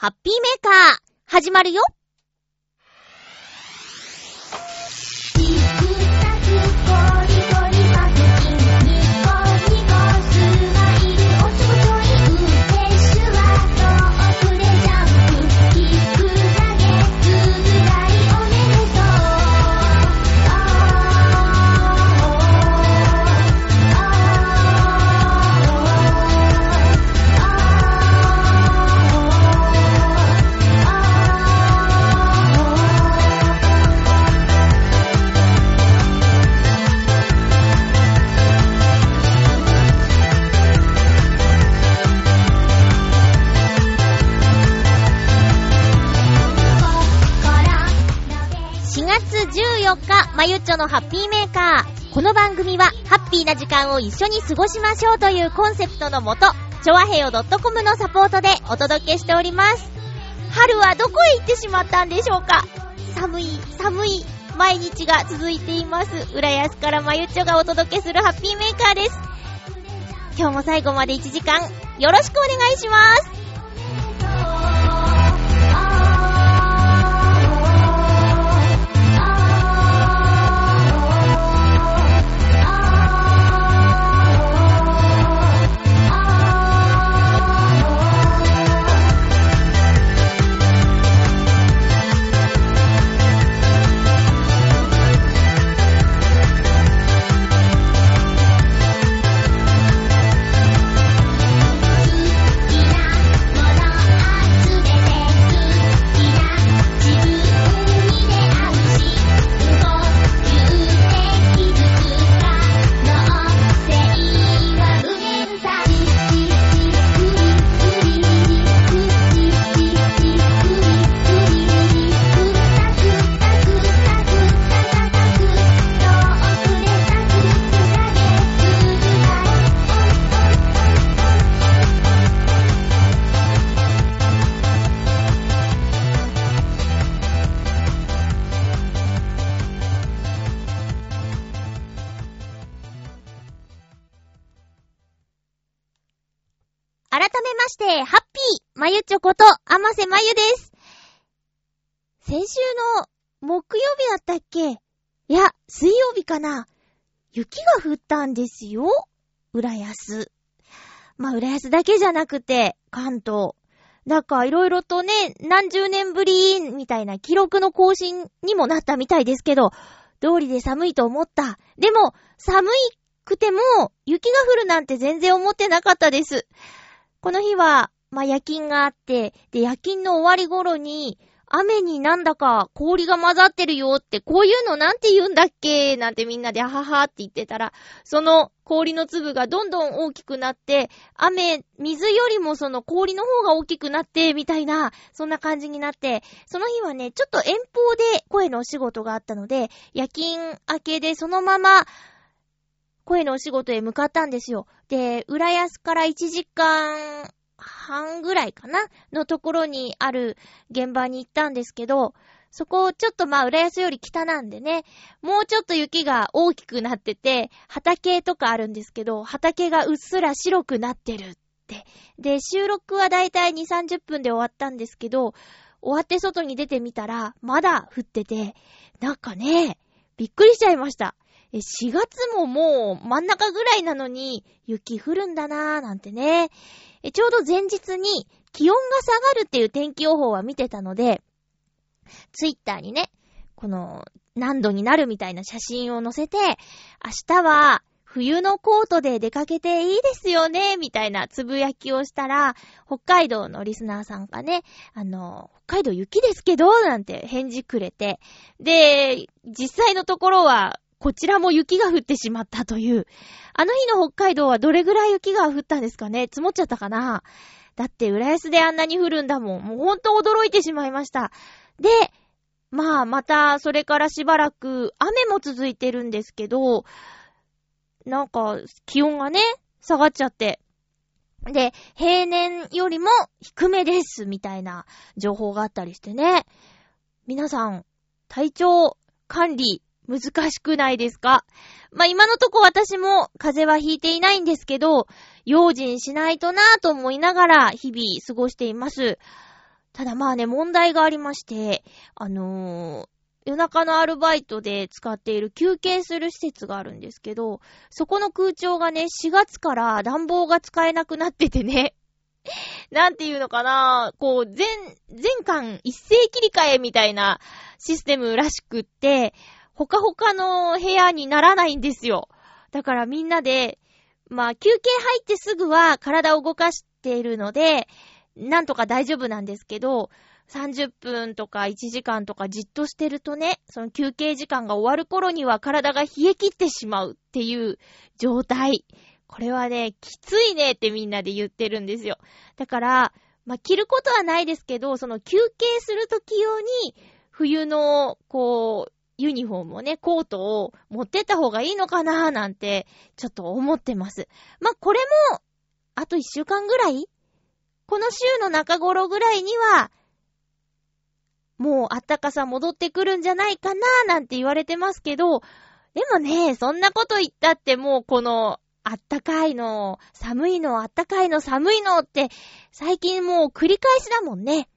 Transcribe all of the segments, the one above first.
ハッピーメーカー、始まるよ。まゆっちょのハッピーメーカー。この番組は、ハッピーな時間を一緒に過ごしましょうというコンセプトのもと、ちょわへよ .com のサポートでお届けしております。春はどこへ行ってしまったんでしょうか？寒い、寒い、毎日が続いています。浦安からまゆっちょがお届けするハッピーメーカーです。今日も最後まで1時間、よろしくお願いします。チョコと、あませまゆです。先週の木曜日だったっけ？いや、水曜日かな雪が降ったんですよ。浦安。まあ、浦安だけじゃなくて、関東。なんか、いろいろとね、何十年ぶり、みたいな記録の更新にもなったみたいですけど、通りで寒いと思った。でも、寒いくても、雪が降るなんて全然思ってなかったです。この日は、まあ、夜勤があって、で、夜勤の終わり頃に、雨になんだか氷が混ざってるよって、こういうのなんて言うんだっけ？なんてみんなであははって言ってたら、その氷の粒がどんどん大きくなって、雨、水よりもその氷の方が大きくなって、みたいな、そんな感じになって、その日はね、ちょっと遠方で声のお仕事があったので、夜勤明けでそのまま、声のお仕事へ向かったんですよ。で、浦安から1時間半ぐらいかなのところにある現場に行ったんですけど、そこちょっとまあ浦安より北なんでね、もうちょっと雪が大きくなってて、畑とかあるんですけど、畑がうっすら白くなってるって。で、収録はだいたい2、30分で終わったんですけど、終わって外に出てみたら、まだ降ってて、なんかね、びっくりしちゃいました。4月ももう真ん中ぐらいなのに雪降るんだなーなんてね。ちょうど前日に気温が下がるっていう天気予報は見てたので、ツイッターにね、この何度になるみたいな写真を載せて、明日は冬のコートで出かけていいですよね、みたいなつぶやきをしたら、北海道のリスナーさんがね、あの、北海道雪ですけど、なんて返事くれて、で、実際のところはこちらも雪が降ってしまったという。あの日の北海道はどれぐらい雪が降ったんですかね？積もっちゃったかな？だって浦安であんなに降るんだもん。もうほんと驚いてしまいました。で、まあまたそれからしばらく雨も続いてるんですけど、なんか気温がね、下がっちゃって。で、平年よりも低めですみたいな情報があったりしてね。皆さん、体調管理難しくないですか？まあ、今のとこ私も風邪はひいていないんですけど、用心しないとなぁと思いながら日々過ごしています。ただまあね、問題がありまして、あのー、夜中のアルバイトで使っている休憩する施設があるんですけど、そこの空調がね、4月から暖房が使えなくなっててね、なんていうのかなこう、全、全館一斉切り替えみたいなシステムらしくって、ほかほかの部屋にならないんですよ。だからみんなで、まあ、休憩入ってすぐは体を動かしているので、なんとか大丈夫なんですけど、30分とか1時間とかじっとしてるとね、その休憩時間が終わる頃には体が冷え切ってしまうっていう状態。これはね、きついねってみんなで言ってるんですよ。だから、まあ、着ることはないですけど、その休憩するとき用に、冬の、こう、ユニフォームをね、コートを持ってった方がいいのかなーなんて、ちょっと思ってます。まあ、これも、あと一週間ぐらいこの週の中頃ぐらいには、もうあったかさ戻ってくるんじゃないかなーなんて言われてますけど、でもね、そんなこと言ったってもうこのあったかいの、寒いの、あったかいの、寒いのって、最近もう繰り返しだもんね。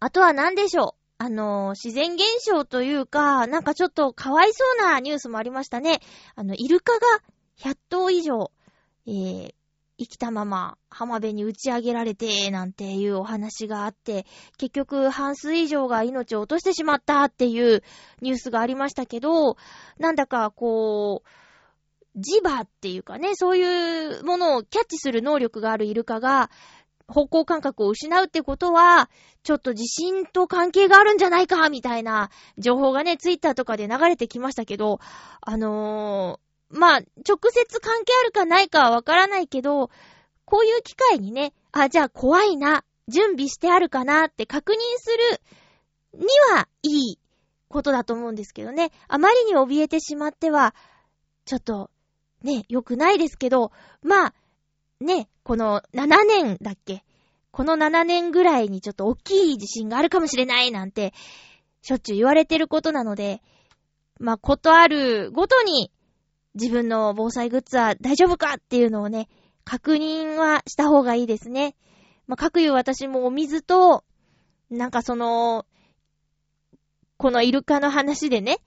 あとは何でしょう？あの、自然現象というか、なんかちょっとかわいそうなニュースもありましたね。あの、イルカが100頭以上、えー、生きたまま浜辺に打ち上げられて、なんていうお話があって、結局半数以上が命を落としてしまったっていうニュースがありましたけど、なんだかこう、磁場っていうかね、そういうものをキャッチする能力があるイルカが、方向感覚を失うってことは、ちょっと地震と関係があるんじゃないか、みたいな情報がね、ツイッターとかで流れてきましたけど、あのー、まあ、直接関係あるかないかはわからないけど、こういう機会にね、あ、じゃあ怖いな、準備してあるかなって確認するにはいいことだと思うんですけどね。あまりに怯えてしまっては、ちょっとね、良くないですけど、まあ、ね、この7年だっけ？この7年ぐらいにちょっと大きい地震があるかもしれないなんて、しょっちゅう言われてることなので、まあ、ことあるごとに、自分の防災グッズは大丈夫かっていうのをね、確認はした方がいいですね。まあ、各言う私もお水と、なんかその、このイルカの話でね、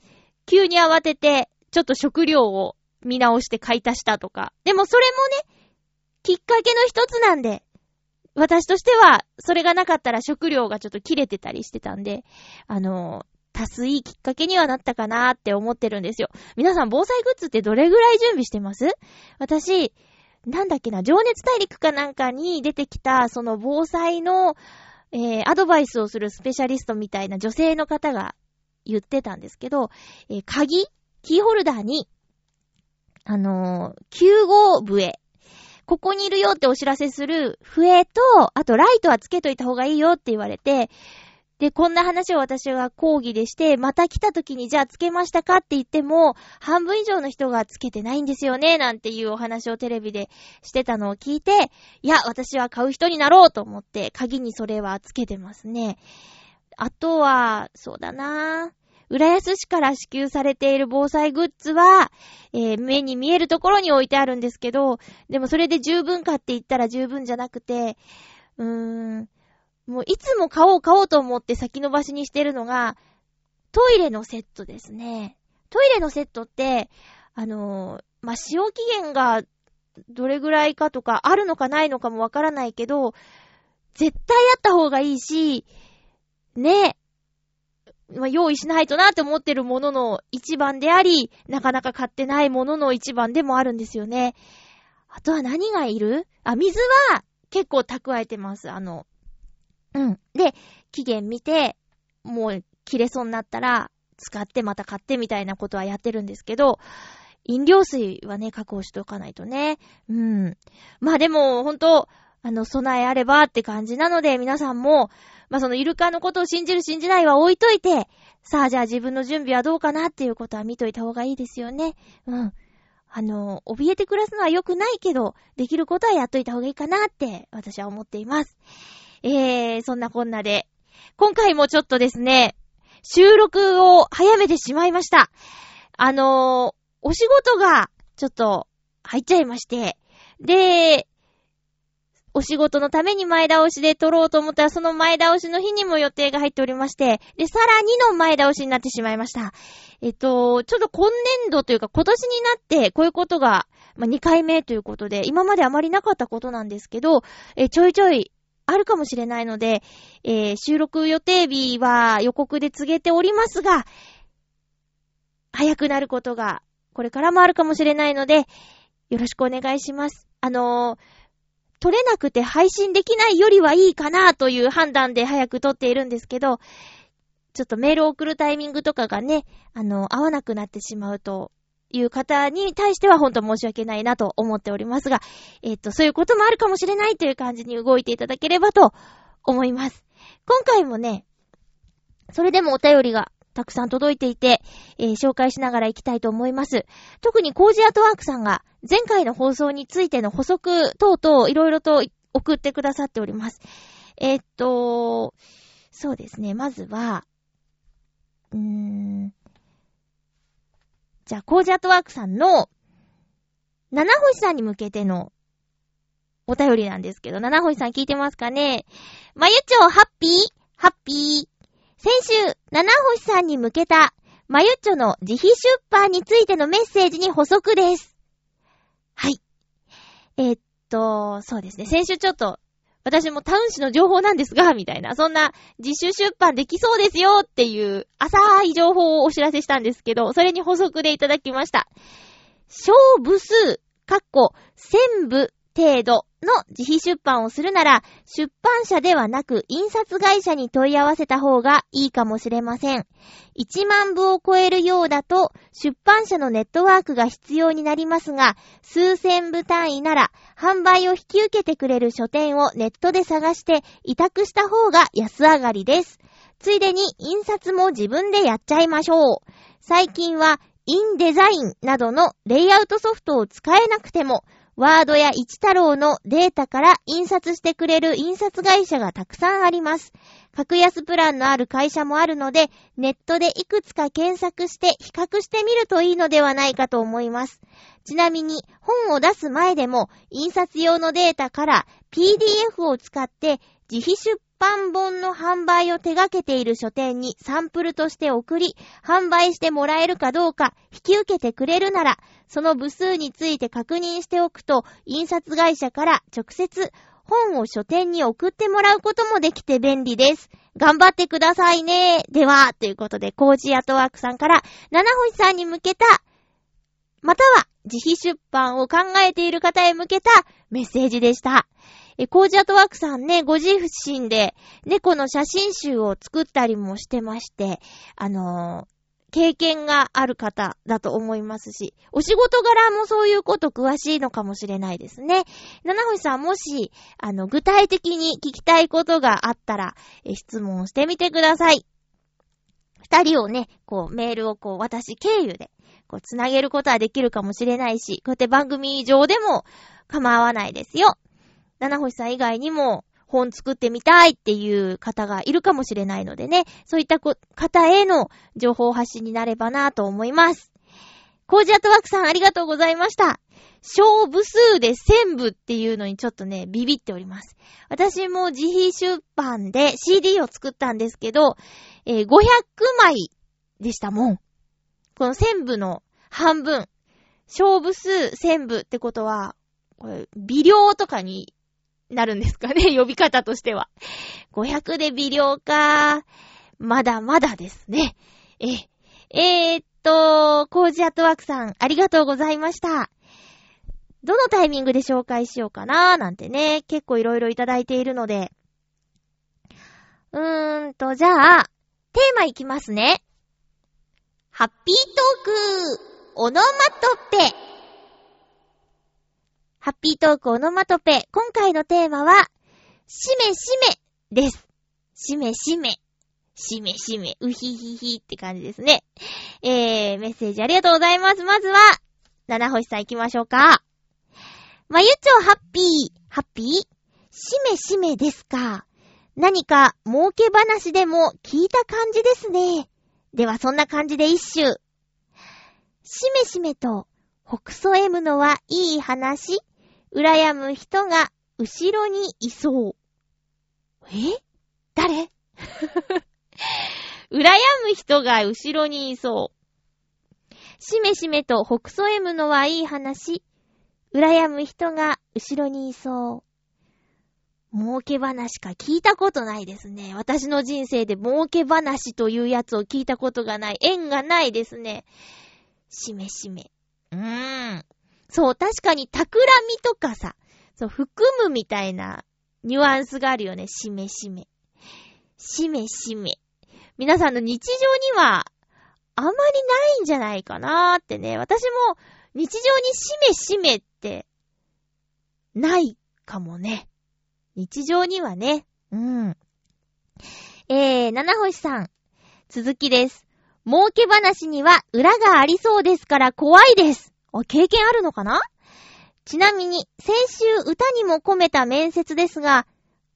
急に慌てて、ちょっと食料を見直して買い足したとか。でもそれもね、きっかけの一つなんで、私としては、それがなかったら食料がちょっと切れてたりしてたんで、あの、足すいいきっかけにはなったかなーって思ってるんですよ。皆さん防災グッズってどれぐらい準備してます？私、なんだっけな、情熱大陸かなんかに出てきた、その防災の、えー、アドバイスをするスペシャリストみたいな女性の方が言ってたんですけど、えー、鍵キーホルダーにあのー、9号笛。ここにいるよってお知らせする笛と、あとライトはつけといた方がいいよって言われて、で、こんな話を私が講義でして、また来た時にじゃあつけましたかって言っても、半分以上の人がつけてないんですよね、なんていうお話をテレビでしてたのを聞いて、いや、私は買う人になろうと思って、鍵にそれはつけてますね。あとは、そうだなぁ。浦安市から支給されている防災グッズは、えー、目に見えるところに置いてあるんですけど、でもそれで十分かって言ったら十分じゃなくて、うーん、もういつも買おう買おうと思って先延ばしにしてるのが、トイレのセットですね。トイレのセットって、あのー、まあ、使用期限がどれぐらいかとか、あるのかないのかもわからないけど、絶対あった方がいいし、ね、まあ、用意しないとなって思ってるものの一番であり、なかなか買ってないものの一番でもあるんですよね。あとは何がいる？あ、水は結構蓄えてます。あの、うん。で、期限見て、もう切れそうになったら、使ってまた買ってみたいなことはやってるんですけど、飲料水はね、確保しておかないとね。うん。まあでも、ほんと、あの、備えあればって感じなので、皆さんも、まあ、そのイルカのことを信じる信じないは置いといて、さあじゃあ自分の準備はどうかなっていうことは見といた方がいいですよね。うん。あの、怯えて暮らすのは良くないけど、できることはやっといた方がいいかなって私は思っています。えー、そんなこんなで、今回もちょっとですね、収録を早めてしまいました。あのお仕事がちょっと入っちゃいまして、で、お仕事のために前倒しで撮ろうと思ったら、その前倒しの日にも予定が入っておりまして、で、さらにの前倒しになってしまいました。えっと、ちょっと今年度というか今年になって、こういうことが、まあ、2回目ということで、今まであまりなかったことなんですけど、えちょいちょいあるかもしれないので、えー、収録予定日は予告で告げておりますが、早くなることが、これからもあるかもしれないので、よろしくお願いします。あのー、撮れなくて配信できないよりはいいかなという判断で早く撮っているんですけど、ちょっとメールを送るタイミングとかがね、あの、合わなくなってしまうという方に対しては本当申し訳ないなと思っておりますが、えっ、と、そういうこともあるかもしれないという感じに動いていただければと思います。今回もね、それでもお便りがたくさん届いていて、えー、紹介しながら行きたいと思います。特にコージアートワークさんが前回の放送についての補足等々いろいろと送ってくださっております。えー、っと、そうですね。まずは、うー、じゃあ、コージアートワークさんの、七星さんに向けてのお便りなんですけど、七星さん聞いてますかね？まゆちょうハッピー？ハッピー。先週、七星さんに向けた、まゆっちょの自費出版についてのメッセージに補足です。はい。えー、っと、そうですね。先週ちょっと、私もタウン誌の情報なんですが、みたいな、そんな自主出版できそうですよっていう浅い情報をお知らせしたんですけど、それに補足でいただきました。小部数、かっこ、千部程度の自費出版をするなら、出版社ではなく印刷会社に問い合わせた方がいいかもしれません。1万部を超えるようだと、出版社のネットワークが必要になりますが、数千部単位なら、販売を引き受けてくれる書店をネットで探して委託した方が安上がりです。ついでに印刷も自分でやっちゃいましょう。最近はインデザインなどのレイアウトソフトを使えなくても、ワードや一太郎のデータから印刷してくれる印刷会社がたくさんあります。格安プランのある会社もあるので、ネットでいくつか検索して比較してみるといいのではないかと思います。ちなみに、本を出す前でも、印刷用のデータから PDF を使って自費出版本の販売を手掛けている書店にサンプルとして送り、販売してもらえるかどうか引き受けてくれるなら、その部数について確認しておくと、印刷会社から直接本を書店に送ってもらうこともできて便利です。頑張ってくださいね。では、ということで、コージアトワークさんから、七星さんに向けた、または自費出版を考えている方へ向けたメッセージでした。え、コージアートワークさんね、ご自身で猫の写真集を作ったりもしてまして、あのー、経験がある方だと思いますし、お仕事柄もそういうこと詳しいのかもしれないですね。七星さんもし、あの、具体的に聞きたいことがあったら、え質問してみてください。二人をね、こう、メールをこう、私経由で、こう、つなげることはできるかもしれないし、こうやって番組上でも構わないですよ。七星さん以外にも本作ってみたいっていう方がいるかもしれないのでね、そういった方への情報発信になればなと思います。コージアットワークさんありがとうございました。小部数で1000部っていうのにちょっとね、ビビっております。私も自費出版で CD を作ったんですけど、えー、500枚でしたもん。この1000部の半分。小部数1000部ってことは、これ、微量とかになるんですかね、呼び方としては。500で微量か。まだまだですね。え、えー、っと、コージアットワークさん、ありがとうございました。どのタイミングで紹介しようかななんてね、結構いろいろいただいているので。うーんと、じゃあ、テーマいきますね。ハッピートーク、オノマトペ。ハッピートークオノマトペ。今回のテーマは、しめしめです。しめしめ。しめしめ。うひひひって感じですね。えー、メッセージありがとうございます。まずは、七星さん行きましょうか。まゆちょハッピー。ハッピー？しめしめですか。何か儲け話でも聞いた感じですね。ではそんな感じで一周。しめしめと、ほくそえむのはいい話羨む人が後ろにいそう。え？誰？羨む人が後ろにいそう。しめしめと北総 M のはいい話。羨む人が後ろにいそう。儲け話か聞いたことないですね。私の人生で儲け話というやつを聞いたことがない。縁がないですね。しめしめ。うーん。そう、確かに企みとかさ、そう、含むみたいなニュアンスがあるよね。しめしめ。しめしめ。皆さんの日常には、あまりないんじゃないかなーってね。私も日常にしめしめって、ないかもね。日常にはね。うん。えー、七星さん。続きです。儲け話には裏がありそうですから怖いです。経験あるのかな？ちなみに、先週歌にも込めた面接ですが、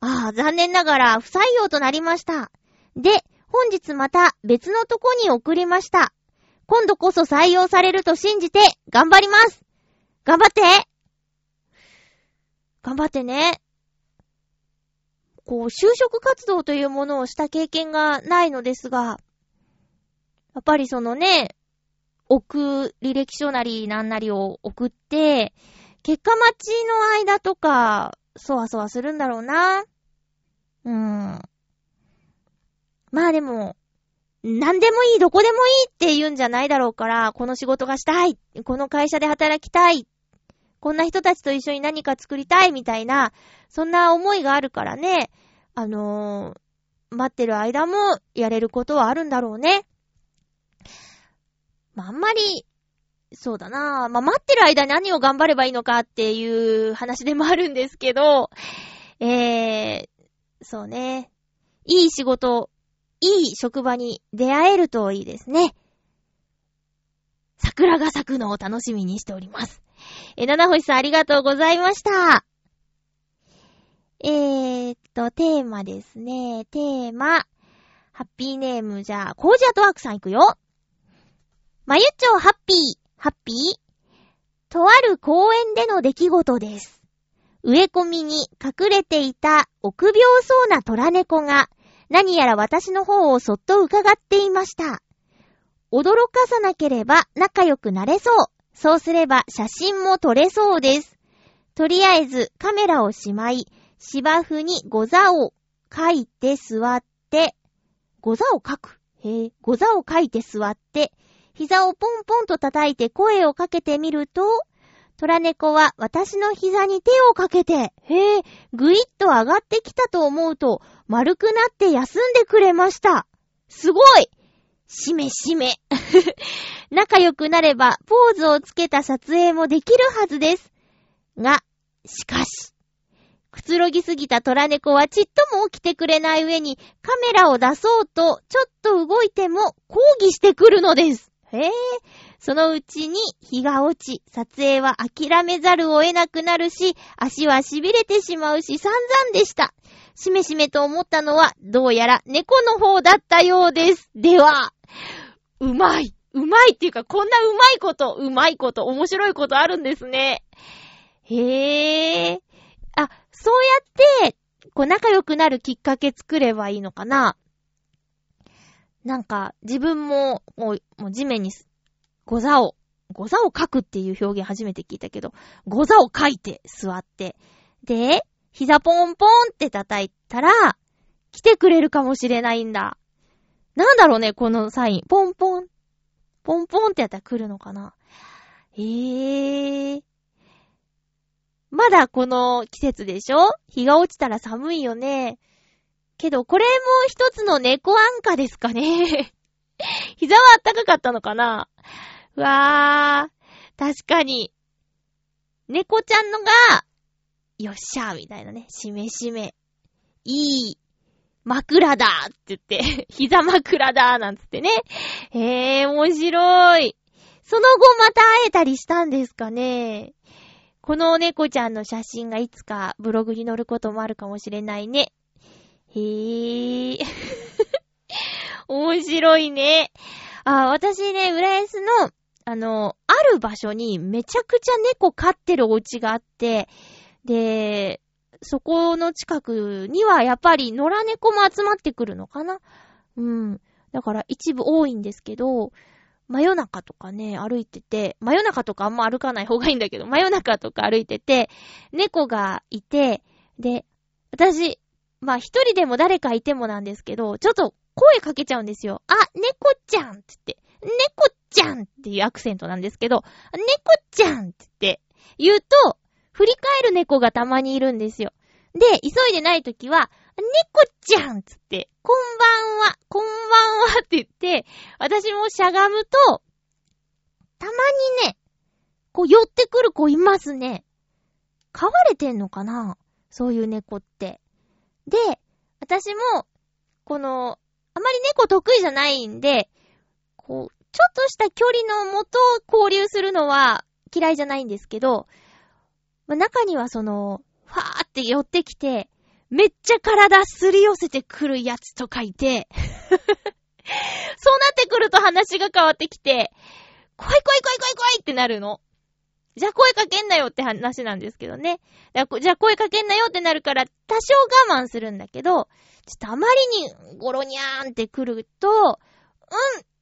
ああ、残念ながら不採用となりました。で、本日また別のとこに送りました。今度こそ採用されると信じて頑張ります頑張って頑張ってね。こう、就職活動というものをした経験がないのですが、やっぱりそのね、送、履歴書なりななりを送って、結果待ちの間とか、そわそわするんだろうな。うん。まあでも、何でもいい、どこでもいいって言うんじゃないだろうから、この仕事がしたい、この会社で働きたい、こんな人たちと一緒に何か作りたいみたいな、そんな思いがあるからね、あのー、待ってる間もやれることはあるんだろうね。まあ、あんまり、そうだなまあ、待ってる間に何を頑張ればいいのかっていう話でもあるんですけど、えー、そうね。いい仕事、いい職場に出会えるといいですね。桜が咲くのを楽しみにしております。え、七星さんありがとうございました。えーっと、テーマですね。テーマ。ハッピーネームじゃあ、コージアトワークさんいくよ。まゆちょハッピー、ハッピー？とある公園での出来事です。植え込みに隠れていた臆病そうな虎猫が何やら私の方をそっと伺っていました。驚かさなければ仲良くなれそう。そうすれば写真も撮れそうです。とりあえずカメラをしまい、芝生にゴザを書いて座って、ゴザを書く？へえ、ゴザを書いて座って、膝をポンポンと叩いて声をかけてみると、虎猫は私の膝に手をかけて、へえ、ぐいっと上がってきたと思うと、丸くなって休んでくれました。すごいしめしめ。仲良くなれば、ポーズをつけた撮影もできるはずです。が、しかし、くつろぎすぎた虎猫はちっとも起きてくれない上に、カメラを出そうと、ちょっと動いても抗議してくるのです。へえ、そのうちに日が落ち、撮影は諦めざるを得なくなるし、足は痺れてしまうし散々でした。しめしめと思ったのは、どうやら猫の方だったようです。では、うまい。うまいっていうか、こんなうまいこと、うまいこと、面白いことあるんですね。へえ。あ、そうやって、こう仲良くなるきっかけ作ればいいのかななんか、自分も、もう、もう地面にござを、ござを書くっていう表現初めて聞いたけど、ござを書いて座って、で、膝ポンポンって叩いたら、来てくれるかもしれないんだ。なんだろうね、このサイン。ポンポン。ポンポンってやったら来るのかな。ええー。まだこの季節でしょ？日が落ちたら寒いよね。けど、これも一つの猫安価ですかね。膝は暖かかったのかなわー、確かに。猫ちゃんのが、よっしゃーみたいなね。しめしめ。いい、枕だーって言って、膝枕だーなんつってね。へー、面白い。その後また会えたりしたんですかね。この猫ちゃんの写真がいつかブログに載ることもあるかもしれないね。へえ。面白いね。あ、私ね、浦安のあの、ある場所にめちゃくちゃ猫飼ってるお家があって、で、そこの近くにはやっぱり野良猫も集まってくるのかな？うん。だから一部多いんですけど、真夜中とかね、歩いてて、真夜中とかあんま歩かない方がいいんだけど、真夜中とか歩いてて、猫がいて、で、私、まあ一人でも誰かいてもなんですけど、ちょっと声かけちゃうんですよ。あ、猫ちゃんって言って、猫ちゃんっていうアクセントなんですけど、猫ちゃんって言って、言うと、振り返る猫がたまにいるんですよ。で、急いでないときは、猫ちゃんっつって、こんばんは、こんばんはって言って、私もしゃがむと、たまにね、こう寄ってくる子いますね。飼われてんのかな？そういう猫って。で、私も、この、あまり猫得意じゃないんで、こう、ちょっとした距離のもと交流するのは嫌いじゃないんですけど、ま、中にはその、ファーって寄ってきて、めっちゃ体すり寄せてくるやつとかいて そうなってくると話が変わってきて、怖い怖い怖い怖い怖いってなるの。じゃあ声かけんなよって話なんですけどね。じゃあ声かけんなよってなるから多少我慢するんだけど、ちょっとあまりにゴロニャーンってくると、うん、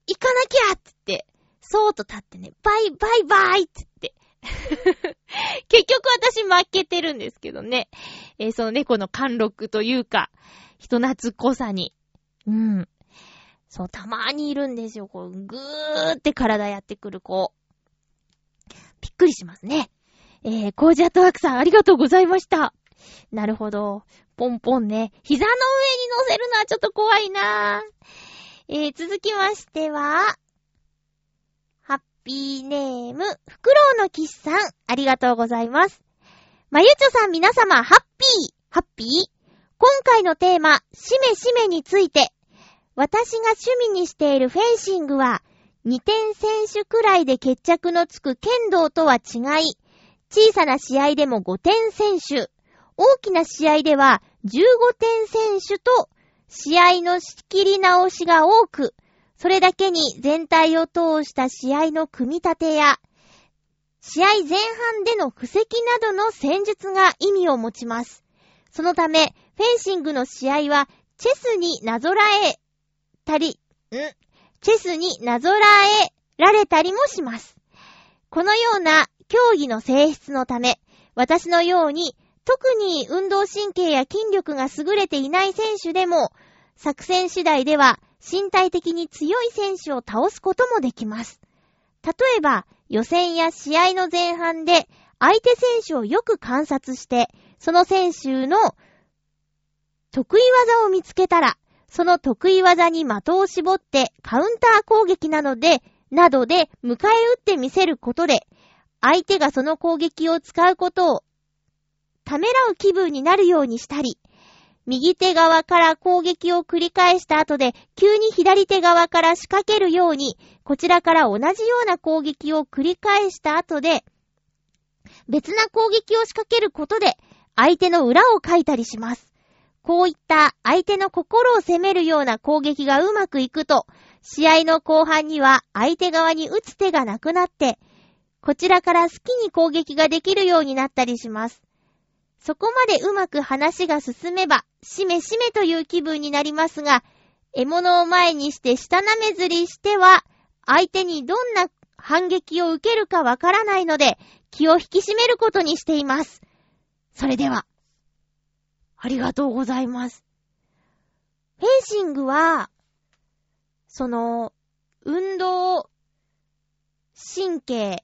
行かなきゃって言って、そうと立ってね、バイバイバイって言って、結局私負けてるんですけどね。えー、その猫の貫禄というか、人懐っこさに。うん。そう、たまーにいるんですよ。こう、ぐーって体やってくる子。びっくりしますね。えー、コージアトワークさんありがとうございました。なるほど。ポンポンね。膝の上に乗せるのはちょっと怖いなぁえー、続きましては、ハッピーネーム、フクロウのキスさん、ありがとうございます。まゆちょさん皆様、ハッピー、ハッピー？今回のテーマ、しめしめについて、私が趣味にしているフェンシングは、2点選手くらいで決着のつく剣道とは違い、小さな試合でも5点選手、大きな試合では15点選手と、試合の仕切り直しが多く、それだけに全体を通した試合の組み立てや、試合前半での布石などの戦術が意味を持ちます。そのため、フェンシングの試合は、チェスになぞらえたり、ん？チェスになぞらえられたりもします。このような競技の性質のため、私のように特に運動神経や筋力が優れていない選手でも、作戦次第では身体的に強い選手を倒すこともできます。例えば、予選や試合の前半で相手選手をよく観察して、その選手の得意技を見つけたら、その得意技に的を絞ってカウンター攻撃なので、などで迎え撃ってみせることで、相手がその攻撃を使うことをためらう気分になるようにしたり、右手側から攻撃を繰り返した後で、急に左手側から仕掛けるように、こちらから同じような攻撃を繰り返した後で、別な攻撃を仕掛けることで、相手の裏を書いたりします。こういった相手の心を責めるような攻撃がうまくいくと、試合の後半には相手側に打つ手がなくなって、こちらから好きに攻撃ができるようになったりします。そこまでうまく話が進めば、しめしめという気分になりますが、獲物を前にして下舐めずりしては、相手にどんな反撃を受けるかわからないので、気を引き締めることにしています。それでは、ありがとうございます。フェンシングは、その、運動、神経、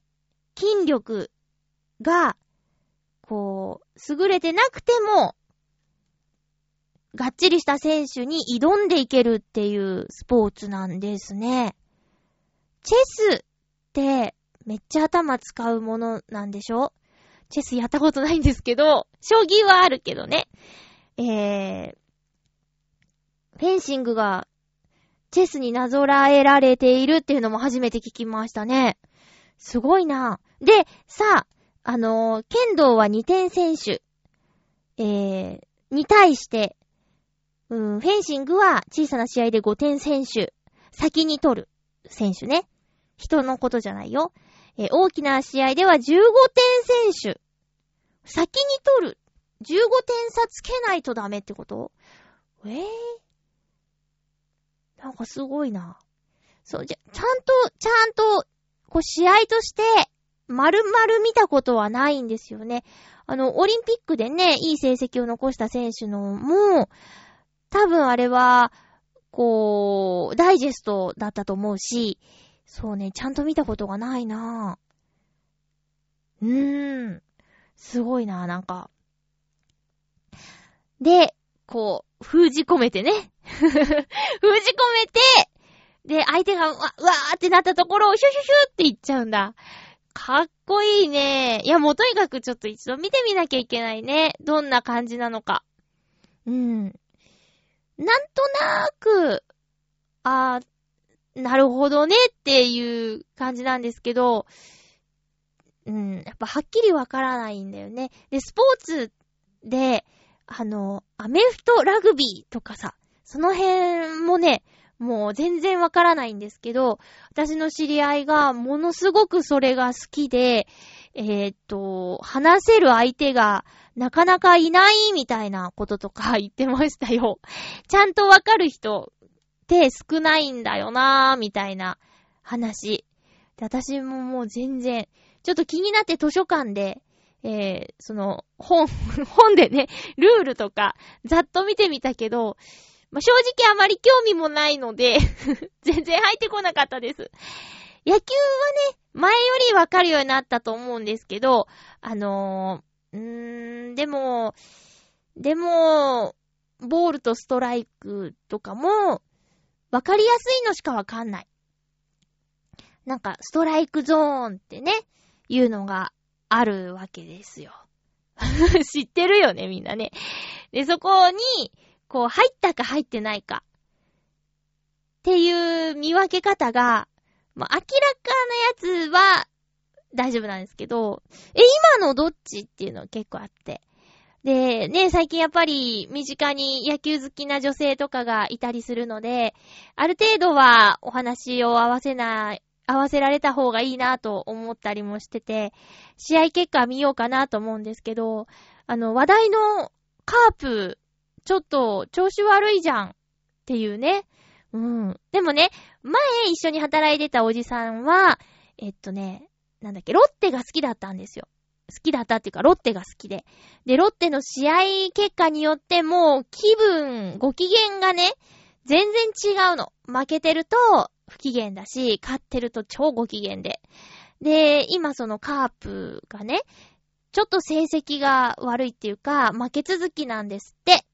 筋力がこう、優れてなくても、がっちりした選手に挑んでいけるっていうスポーツなんですね。チェスってめっちゃ頭使うものなんでしょ？チェスやったことないんですけど、将棋はあるけどね。えー、フェンシングがチェスになぞらえられているっていうのも初めて聞きましたね。すごいな。で、さあ、あのー、剣道は2点選手、えー、に対して、うん、フェンシングは小さな試合で5点選手、先に取る選手ね。人のことじゃないよ。えー、大きな試合では15点選手、先に取る。15点差つけないとダメってこと？えぇ、ー、なんかすごいな。そう、じゃ、ちゃんと、ちゃんと、こう試合として、丸々見たことはないんですよね。あの、オリンピックでね、いい成績を残した選手のも、多分あれは、こう、ダイジェストだったと思うし、そうね、ちゃんと見たことがないなぁ。うーん。すごいなぁ、なんか。で、こう、封じ込めてね。封じ込めて、で、相手が、わ、わーってなったところをシュシュシュって言っちゃうんだ。かっこいいね。いや、もうとにかくちょっと一度見てみなきゃいけないね。どんな感じなのか。うん。なんとなーく、あー、なるほどねっていう感じなんですけど、うん、やっぱはっきりわからないんだよね。で、スポーツで、あの、アメフトラグビーとかさ、その辺もね、もう全然わからないんですけど、私の知り合いがものすごくそれが好きで、えー、っと、話せる相手がなかなかいないみたいなこととか 言ってましたよ。ちゃんとわかる人って少ないんだよなーみたいな話。私ももう全然、ちょっと気になって図書館で、えー、その、本、本でね、ルールとか、ざっと見てみたけど、まあ、正直あまり興味もないので 全然入ってこなかったです。野球はね、前よりわかるようになったと思うんですけど、あのー、うーん、でも、でも、ボールとストライクとかも、わかりやすいのしかわかんない。なんか、ストライクゾーンってね、いうのがあるわけですよ。知ってるよね、みんなね。で、そこに、こう、入ったか入ってないか。っていう見分け方が、まあ、明らかなやつは大丈夫なんですけど、え、今のどっちっていうのは結構あって。で、ね、最近やっぱり身近に野球好きな女性とかがいたりするので、ある程度はお話を合わせない、合わせられた方がいいなと思ったりもしてて、試合結果見ようかなと思うんですけど、あの、話題のカープちょっと調子悪いじゃんっていうね。うん。でもね、前一緒に働いてたおじさんは、えっとね、なんだっけ、ロッテが好きだったんですよ。好きだったっていうか、ロッテが好きで。で、ロッテの試合結果によっても気分、ご機嫌がね、全然違うの。負けてると不機嫌だし、勝ってると超ご機嫌で。で、今そのカープがね、ちょっと成績が悪いっていうか、負け続きなんですって。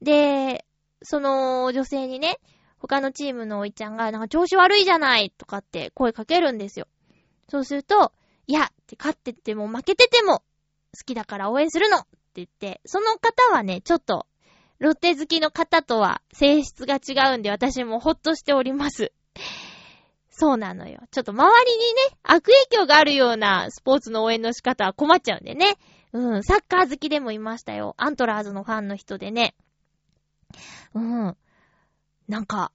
で、その女性にね、他のチームのおいちゃんが、なんか調子悪いじゃないとかって声かけるんですよ。そうすると、いや、って勝ってても負けてても好きだから応援するのって言って、その方はね、ちょっと、ロッテ好きの方とは性質が違うんで私もほっとしております。そうなのよ。ちょっと周りにね、悪影響があるようなスポーツの応援の仕方は困っちゃうんでね。うん、サッカー好きでもいましたよ。アントラーズのファンの人でね。うん。なんか、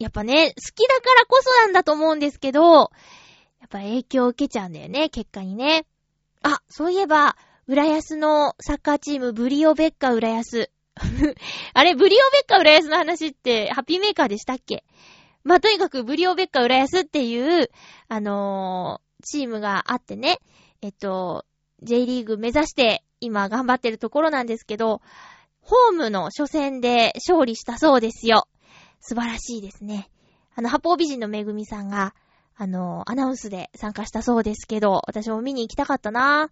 やっぱね、好きだからこそなんだと思うんですけど、やっぱ影響を受けちゃうんだよね、結果にね。あ、そういえば、浦安のサッカーチーム、ブリオベッカ浦安。あれ、ブリオベッカ浦安の話って、ハッピーメーカーでしたっけ？まあ、とにかく、ブリオベッカ浦安っていう、あのー、チームがあってね、えっと、J リーグ目指して今頑張ってるところなんですけど、ホームの初戦で勝利したそうですよ。素晴らしいですね。あの、八方美人のめぐみさんが、あの、アナウンスで参加したそうですけど、私も見に行きたかったなぁ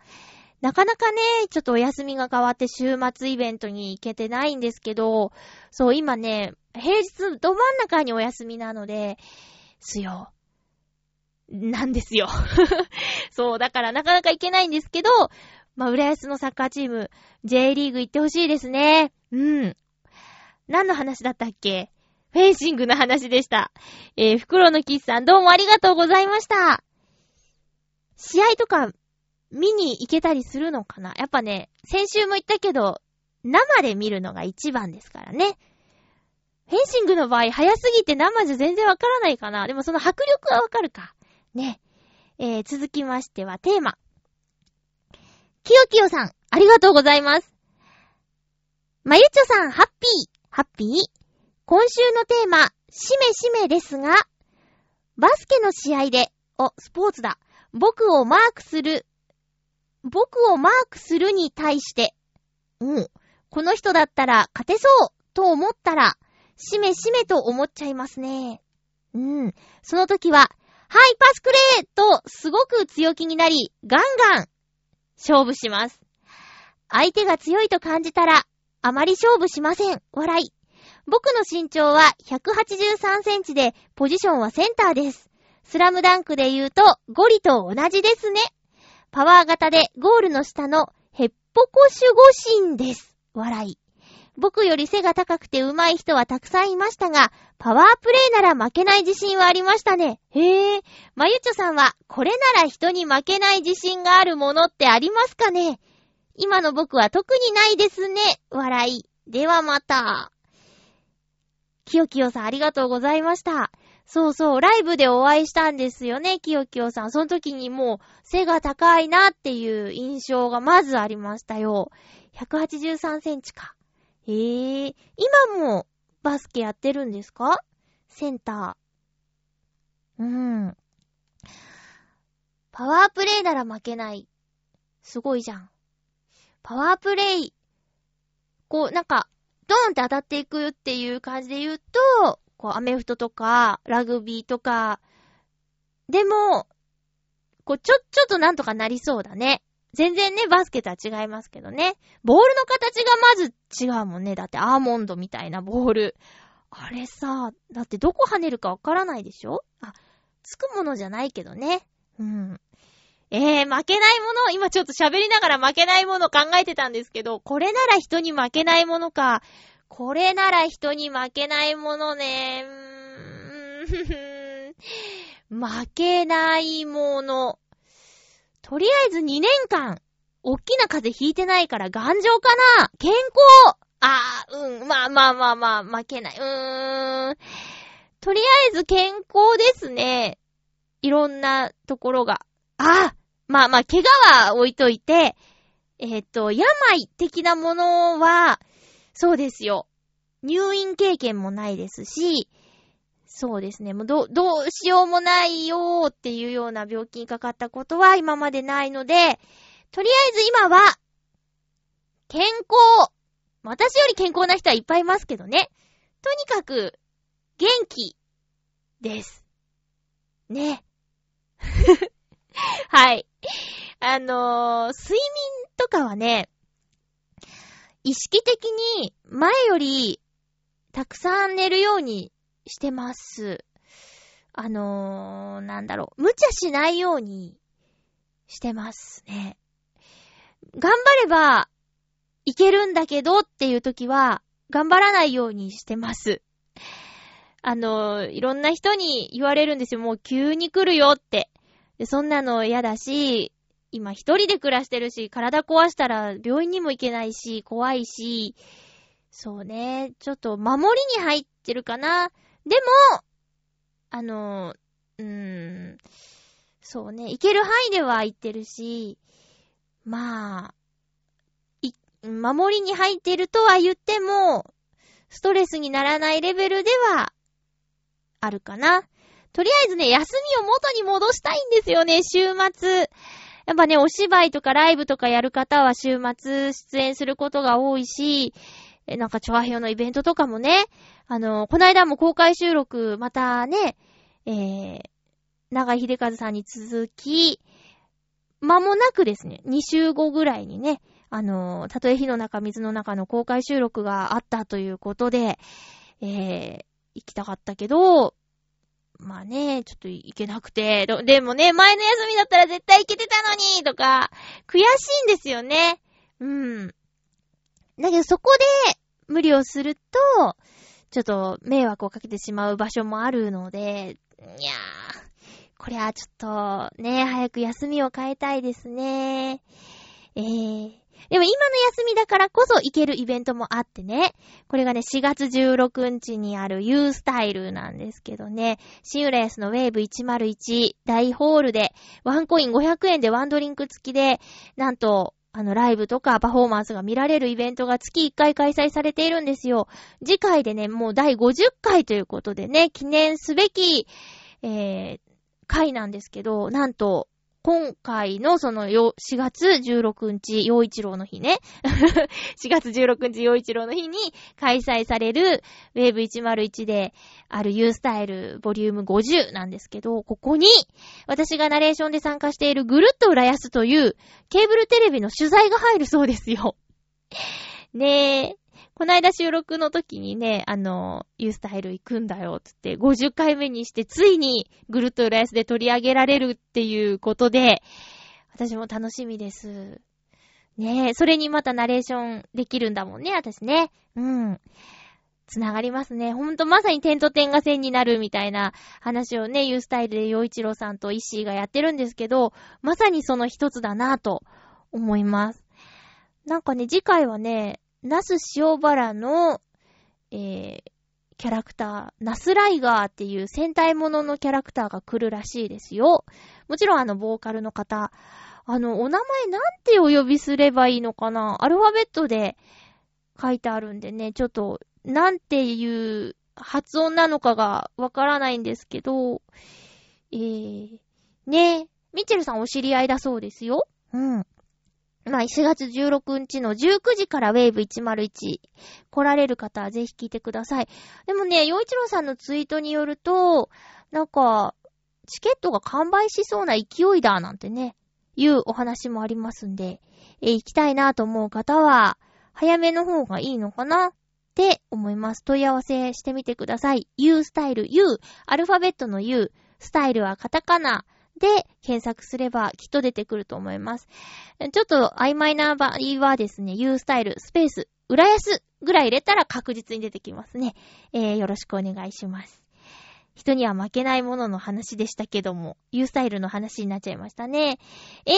なかなかね、ちょっとお休みが変わって週末イベントに行けてないんですけど、そう、今ね、平日ど真ん中にお休みなので、すよ。なんですよ。そう、だからなかなか行けないんですけど、まあ、浦安のサッカーチーム、J リーグ行ってほしいですね。うん。何の話だったっけ？フェンシングの話でした。えー、袋のキスさん、どうもありがとうございました。試合とか、見に行けたりするのかな？やっぱね、先週も言ったけど、生で見るのが一番ですからね。フェンシングの場合、早すぎて生じゃ全然わからないかなでもその迫力はわかるか。ね。えー、続きましてはテーマ。きよきよさん、ありがとうございます。まゆちょさん、ハッピー、ハッピー？今週のテーマ、しめしめですが、バスケの試合で、お、スポーツだ。僕をマークする、僕をマークするに対して、うん、この人だったら勝てそうと思ったら、しめしめと思っちゃいますね。うん。その時は、はい、パスくれと、すごく強気になり、ガンガン、勝負します。相手が強いと感じたら、あまり勝負しません。笑い。僕の身長は183センチで、ポジションはセンターです。スラムダンクで言うと、ゴリと同じですね。パワー型でゴールの下のヘッポコ守護神です。笑い。僕より背が高くて上手い人はたくさんいましたが、パワープレイなら負けない自信はありましたね。へえ。まゆちょさんは、これなら人に負けない自信があるものってありますかね？今の僕は特にないですね。笑い。ではまた。きよきよさんありがとうございました。そうそう、ライブでお会いしたんですよね、きよきよさん。その時にもう背が高いなっていう印象がまずありましたよ。183センチか。えー、今もバスケやってるんですか？センター。うん。パワープレイなら負けない。すごいじゃん。パワープレイ。こう、なんか、ドーンって当たっていくっていう感じで言うと、こう、アメフトとか、ラグビーとか、でも、こう、ちょ、ちょっとなんとかなりそうだね。全然ね、バスケとは違いますけどね。ボールの形がまず違うもんね。だってアーモンドみたいなボール。あれさ、だってどこ跳ねるかわからないでしょ？あ、つくものじゃないけどね。うん。えー、負けないもの、今ちょっと喋りながら負けないもの考えてたんですけど、これなら人に負けないものか。これなら人に負けないものね。負けないもの。とりあえず2年間、おっきな風邪ひいてないから頑丈かな健康あー、うん、まあまあまあまあ、負けない。うーん。とりあえず健康ですね。いろんなところが。あまあまあ、怪我は置いといて、えっ、ー、と、病的なものは、そうですよ。入院経験もないですし、そうですね。もうど、どうしようもないよーっていうような病気にかかったことは今までないので、とりあえず今は、健康。私より健康な人はいっぱいいますけどね。とにかく、元気です。ね。はい。あのー、睡眠とかはね、意識的に前よりたくさん寝るようにしてます。あのー、なんだろう、無茶しないようにしてますね。頑張ればいけるんだけどっていう時は、頑張らないようにしてます。あのー、いろんな人に言われるんですよ。もう急に来るよって。そんなの嫌だし、今一人で暮らしてるし、体壊したら病院にも行けないし、怖いし、そうね、ちょっと守りに入ってるかな。でも、あの、うーん、そうね、行ける範囲では行ってるし、まあ、い、守りに入ってるとは言っても、ストレスにならないレベルでは、あるかな。とりあえずね、休みを元に戻したいんですよね、週末。やっぱね、お芝居とかライブとかやる方は週末出演することが多いし、え、なんか、チョアヘヨのイベントとかもね、あの、こないだも公開収録、またね、えー、長井秀和さんに続き、間もなくですね、2週後ぐらいにね、あの、たとえ火の中、水の中の公開収録があったということで、えー、行きたかったけど、まあね、ちょっと行けなくて、でもね、前の休みだったら絶対行けてたのにとか、悔しいんですよね。うん。だけどそこで無理をすると、ちょっと迷惑をかけてしまう場所もあるので、いやー、こりゃちょっとね、早く休みを変えたいですね。えー、でも今の休みだからこそ行けるイベントもあってね。これがね、4月16日にある U スタイルなんですけどね。シンウレースのウェーブ101大ホールで、ワンコイン500円でワンドリンク付きで、なんと、あの、ライブとかパフォーマンスが見られるイベントが月1回開催されているんですよ。次回でね、もう第50回ということでね、記念すべき、えー、回なんですけど、なんと、今回のそのよ4月16日、陽一郎の日ね。4月16日、陽一郎の日に開催される Wave101 である U スタイルボリューム50なんですけど、ここに私がナレーションで参加しているぐるっと浦安というケーブルテレビの取材が入るそうですよ。ねえ。こないだ収録の時にね、あの、ユースタイル行くんだよ、つって、50回目にして、ついに、ぐるっと浦安で取り上げられるっていうことで、私も楽しみです。ねえ、それにまたナレーションできるんだもんね、私ね。うん。つながりますね。ほんとまさに点と点が線になるみたいな話をね、ユースタイルで洋一郎さんと石井がやってるんですけど、まさにその一つだなぁと思います。なんかね、次回はね、ナス塩原の、えー、キャラクター、ナスライガーっていう戦隊もののキャラクターが来るらしいですよ。もちろんあの、ボーカルの方、あの、お名前なんてお呼びすればいいのかな？アルファベットで書いてあるんでね、ちょっと、なんていう発音なのかがわからないんですけど、えー、ねミッチェルさんお知り合いだそうですよ。うん。まあ、4月16日の19時からウェーブ101来られる方はぜひ聞いてください。でもね、洋一郎さんのツイートによると、なんか、チケットが完売しそうな勢いだなんてね、いうお話もありますんで、え行きたいなと思う方は、早めの方がいいのかなって思います。問い合わせしてみてください。U スタイル U、アルファベットの U、スタイルはカタカナ、で検索すればきっと出てくると思います。ちょっと曖昧な場合はですね、U スタイル、スペース、浦安ぐらい入れたら確実に出てきますね。えー、よろしくお願いします。人には負けないものの話でしたけども、U スタイルの話になっちゃいましたね。えー、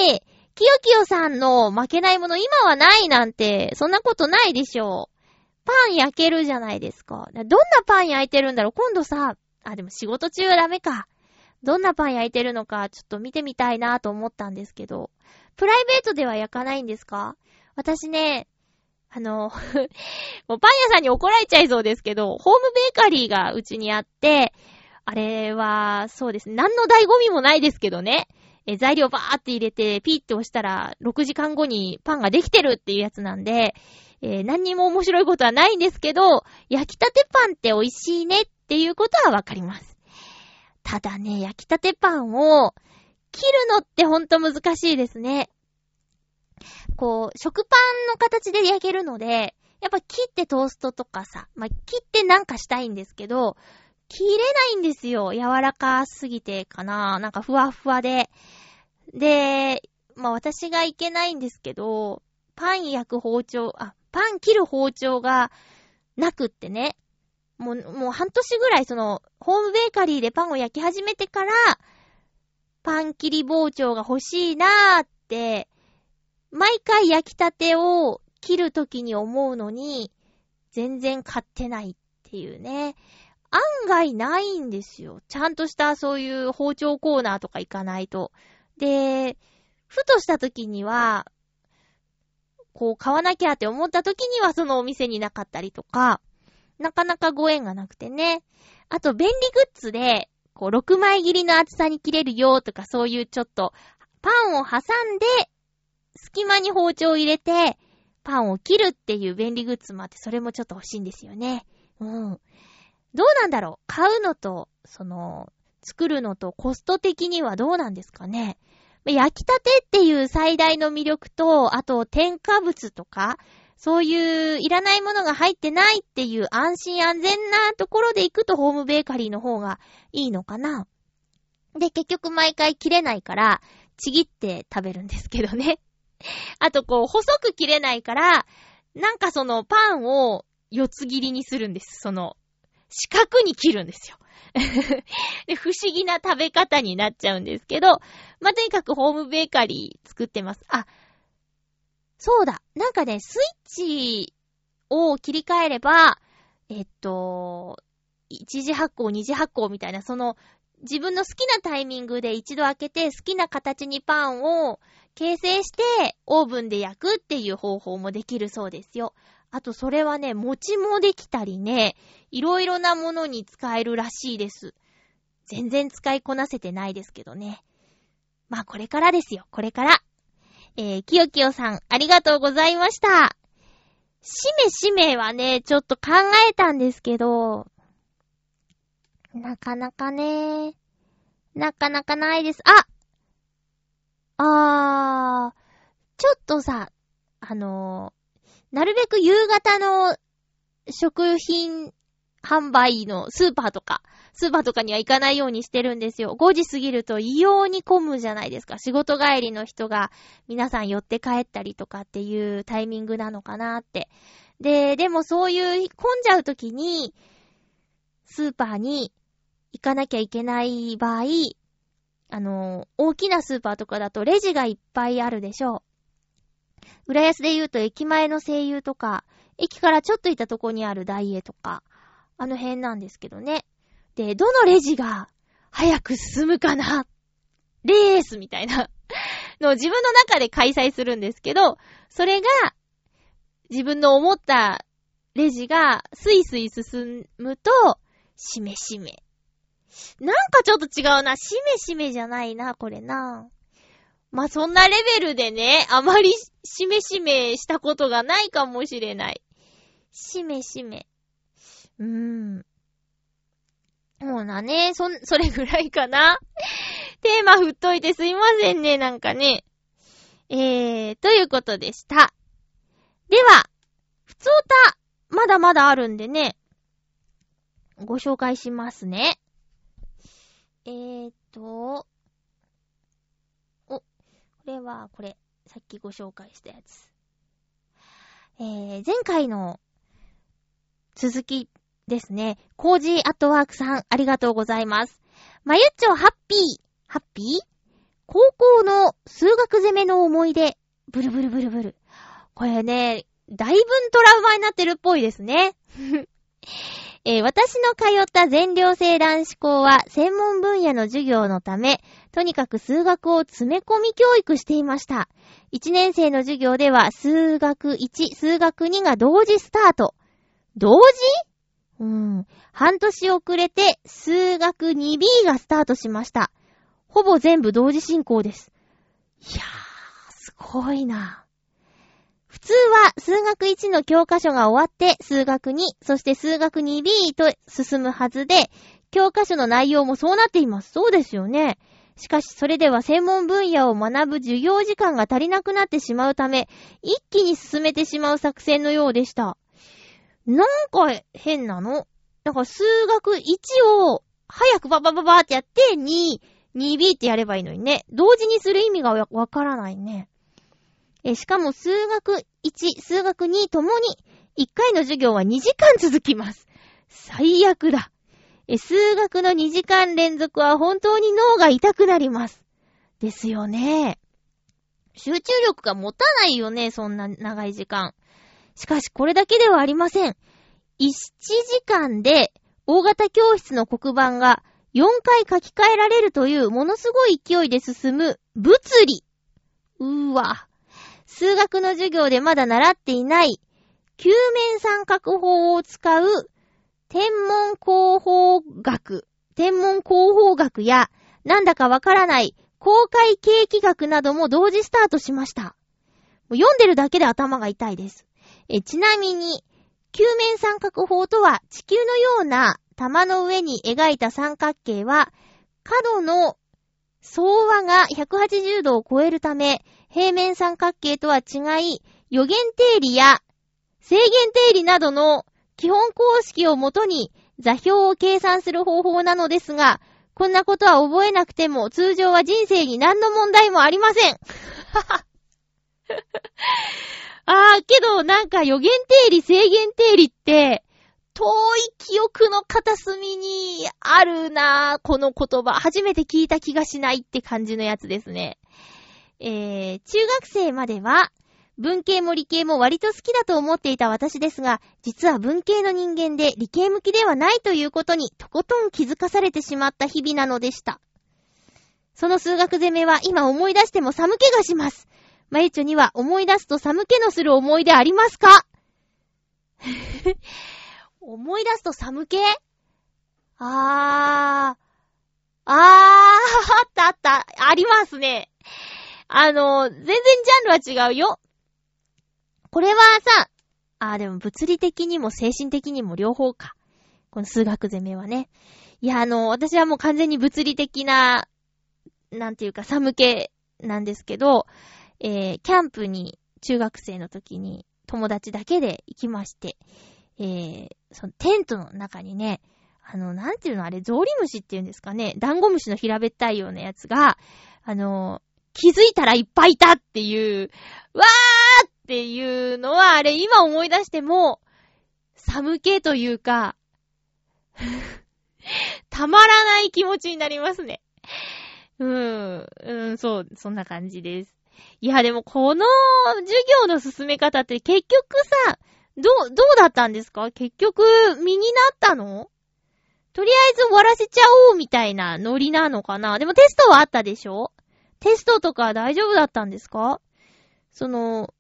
きよきよさんの負けないもの今はないなんて、そんなことないでしょう。パン焼けるじゃないですか。どんなパン焼いてるんだろう今度さ、あ、でも仕事中はダメか。どんなパン焼いてるのかちょっと見てみたいなと思ったんですけど、プライベートでは焼かないんですか？私ね、あの もうパン屋さんに怒られちゃいそうですけど、ホームベーカリーがうちにあって、あれは、そうです、何の醍醐味もないですけどね、え材料バーって入れて、ピーって押したら、6時間後にパンができてるっていうやつなんで、えー、何にも面白いことはないんですけど、焼きたてパンって美味しいねっていうことはわかります。ただね、焼きたてパンを切るのってほんと難しいですね。こう、食パンの形で焼けるので、やっぱ切ってトーストとかさ、まあ、切ってなんかしたいんですけど、切れないんですよ。柔らかすぎてかな。なんかふわふわで。で、まあ、私がいけないんですけど、パン焼く包丁、あ、パン切る包丁がなくってね。もう、もう半年ぐらいその、ホームベーカリーでパンを焼き始めてから、パン切り包丁が欲しいなーって、毎回焼きたてを切るときに思うのに、全然買ってないっていうね。案外ないんですよ。ちゃんとしたそういう包丁コーナーとか行かないと。で、ふとしたときには、こう買わなきゃって思ったときにはそのお店になかったりとか、なかなかご縁がなくてね。あと、便利グッズで、こう、6枚切りの厚さに切れるよとか、そういうちょっと、パンを挟んで、隙間に包丁を入れて、パンを切るっていう便利グッズもあって、それもちょっと欲しいんですよね。うん。どうなんだろう？買うのと、その、作るのとコスト的にはどうなんですかね？焼きたてっていう最大の魅力と、あと添加物とか、そういういらないものが入ってないっていう安心安全なところで行くとホームベーカリーの方がいいのかな。で、結局毎回切れないから、ちぎって食べるんですけどね。あとこう、細く切れないから、なんかそのパンを四つ切りにするんです。その、四角に切るんですよ。で、不思議な食べ方になっちゃうんですけど、まあ、とにかくホームベーカリー作ってます。あ、そうだ。なんかね、スイッチを切り替えれば、えっと、一時発酵、二次発酵みたいな、その、自分の好きなタイミングで一度開けて好きな形にパンを形成してオーブンで焼くっていう方法もできるそうですよ。あとそれはね、餅もできたりね、いろいろなものに使えるらしいです。全然使いこなせてないですけどね。まあこれからですよ、これから。えー、きよきよさん、ありがとうございました。しめしめはね、ちょっと考えたんですけど、なかなかね、なかなかないです。ああー、ちょっとさ、あのー、なるべく夕方の食品販売のスーパーとか、スーパーとかには行かないようにしてるんですよ。5時過ぎると異様に混むじゃないですか。仕事帰りの人が皆さん寄って帰ったりとかっていうタイミングなのかなって。で、でもそういう混んじゃう時に、スーパーに行かなきゃいけない場合、あの、大きなスーパーとかだとレジがいっぱいあるでしょう。浦安で言うと駅前の声優とか、駅からちょっと行ったとこにあるダイエとか、あの辺なんですけどね。で、どのレジが早く進むかな？レースみたいな のを自分の中で開催するんですけど、それが自分の思ったレジがスイスイ進むと、しめしめ。なんかちょっと違うな。しめしめじゃないな、これな。まあ、そんなレベルでね、あまりしめしめしたことがないかもしれない。しめしめ。うーん。もうなね、そ、それぐらいかな。テーマ振っといてすいませんね、なんかね。えー、ということでした。では、ふつおた、まだまだあるんでね、ご紹介しますね。えーと、お、これは、これ、さっきご紹介したやつ。えー、前回の続きですね。コージーアットワークさん、ありがとうございます。まゆっちょハッピー。ハッピー？高校の数学攻めの思い出。ブルブルブルブル。これね、だいぶトラウマになってるっぽいですね。えー、私の通った全寮制男子校は専門分野の授業のため、とにかく数学を詰め込み教育していました。1年生の授業では数学1、数学2が同時スタート。同時？うん。半年遅れて、数学 2B がスタートしました。ほぼ全部同時進行です。いやー、すごいな。普通は数学1の教科書が終わって数学2、そして数学 2B と進むはずで、教科書の内容もそうなっています。そうですよね。しかし、それでは専門分野を学ぶ授業時間が足りなくなってしまうため、一気に進めてしまう作戦のようでした。なんか変なの？だか数学1を早くババババってやって2、2B ってやればいいのにね。同時にする意味がわからないね。え、しかも数学1、数学2ともに1回の授業は2時間続きます。最悪だ。え、数学の2時間連続は本当に脳が痛くなります。ですよね。集中力が持たないよね、そんな長い時間。しかしこれだけではありません。1時間で大型教室の黒板が4回書き換えられるというものすごい勢いで進む物理。うーわ。数学の授業でまだ習っていない球面三角法を使う天文広報学、天文広報学やなんだかわからない公開景気学なども同時スタートしました。読んでるだけで頭が痛いです。え、ちなみに、球面三角法とは地球のような玉の上に描いた三角形は、角の相和が180度を超えるため、平面三角形とは違い、予言定理や制限定理などの基本公式をもとに座標を計算する方法なのですが、こんなことは覚えなくても通常は人生に何の問題もありません。は は あー、けど、なんか予言定理、制限定理って、遠い記憶の片隅にあるなぁ、この言葉。初めて聞いた気がしないって感じのやつですね。えー、中学生までは、文系も理系も割と好きだと思っていた私ですが、実は文系の人間で理系向きではないということにとことん気づかされてしまった日々なのでした。その数学攻めは今思い出しても寒気がします。まゆちょには思い出すと寒気のする思い出ありますか？思い出すと寒気？あー。あー、あったあった、ありますね。あの、全然ジャンルは違うよ。これはさ、あーでも物理的にも精神的にも両方か。この数学攻めはね。いや、あの、私はもう完全に物理的な、なんていうか寒気なんですけど、えー、キャンプに中学生の時に友達だけで行きまして、えー、そのテントの中にね、あの、なんていうのあれ、ゾウリムシっていうんですかね、ダンゴムシの平べったいようなやつが、あの、気づいたらいっぱいいたっていう、わーっていうのは、あれ、今思い出しても、寒気というか たまらない気持ちになりますね。うーん、うん、そう、そんな感じです。いや、でもこの授業の進め方って結局さ、どう、どうだったんですか？結局、身になったの？とりあえず終わらせちゃおうみたいなノリなのかな？でもテストはあったでしょ？テストとか大丈夫だったんですか？その、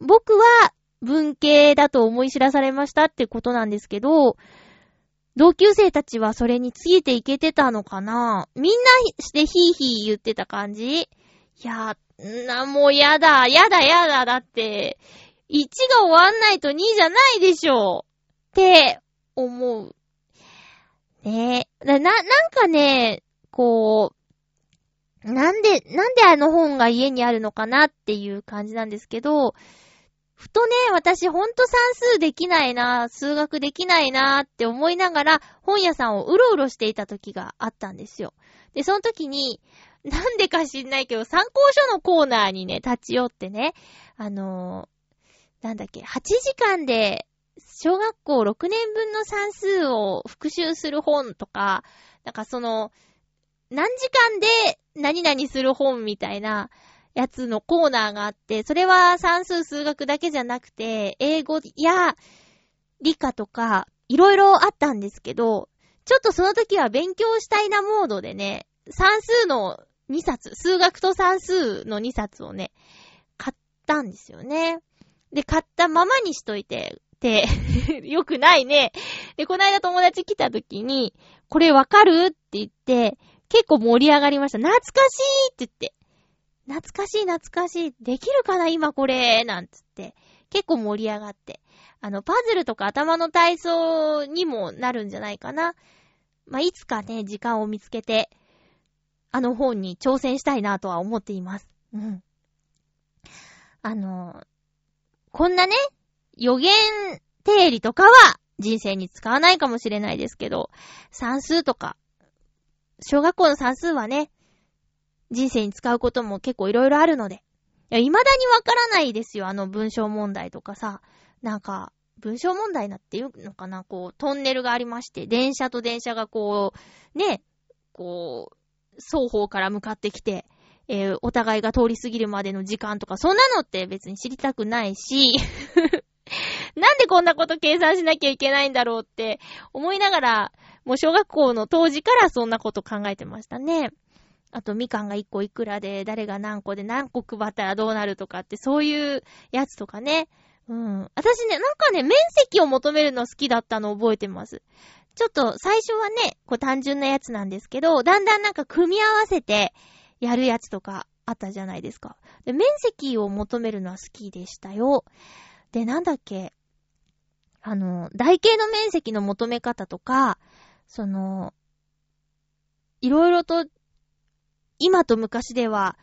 僕は文系だと思い知らされましたってことなんですけど、同級生たちはそれについていけてたのかな？みんなしてヒーヒー言ってた感じ。いや、な、もうやだ、やだやだ、だって、1が終わんないと2じゃないでしょって思う。ねえ。な、なんかね、こう、なんで、なんであの本が家にあるのかなっていう感じなんですけど、ふとね、私ほんと算数できないな、数学できないなって思いながら本屋さんをうろうろしていた時があったんですよ。で、その時に、なんでか知んないけど、参考書のコーナーにね、立ち寄ってね、あのー、なんだっけ、8時間で小学校6年分の算数を復習する本とか、なんかその、何時間で何々する本みたいなやつのコーナーがあって、それは算数数学だけじゃなくて、英語や理科とか、いろいろあったんですけど、ちょっとその時は勉強したいなモードでね、算数の2冊、数学と算数の2冊をね、買ったんですよね。で、買ったままにしといて、て、よくないね。で、この間友達来た時に、これわかるって言って、結構盛り上がりました。懐かしいって言って。懐かしい懐かしい。できるかな今これなんつって。結構盛り上がって。あの、パズルとか頭の体操にもなるんじゃないかな。まあ、いつかね、時間を見つけて、あの本に挑戦したいなとは思っています。うん。あの、こんなね、予言定理とかは人生に使わないかもしれないですけど、算数とか、小学校の算数はね、人生に使うことも結構いろいろあるので。いや、未だにわからないですよ、あの文章問題とかさ。なんか、文章問題なっていうのかなこう、トンネルがありまして、電車と電車がこう、ね、こう、双方から向かってきて、えー、お互いが通り過ぎるまでの時間とか、そんなのって別に知りたくないし、なんでこんなこと計算しなきゃいけないんだろうって思いながら、もう小学校の当時からそんなこと考えてましたね。あと、みかんが1個いくらで、誰が何個で何個配ったらどうなるとかって、そういうやつとかね。うん。私ね、なんかね、面積を求めるの好きだったの覚えてます。ちょっと、最初はね、こう単純なやつなんですけど、だんだんなんか組み合わせてやるやつとかあったじゃないですか。で、面積を求めるのは好きでしたよ。で、なんだっけ、あの、台形の面積の求め方とか、その、いろいろと、今と昔では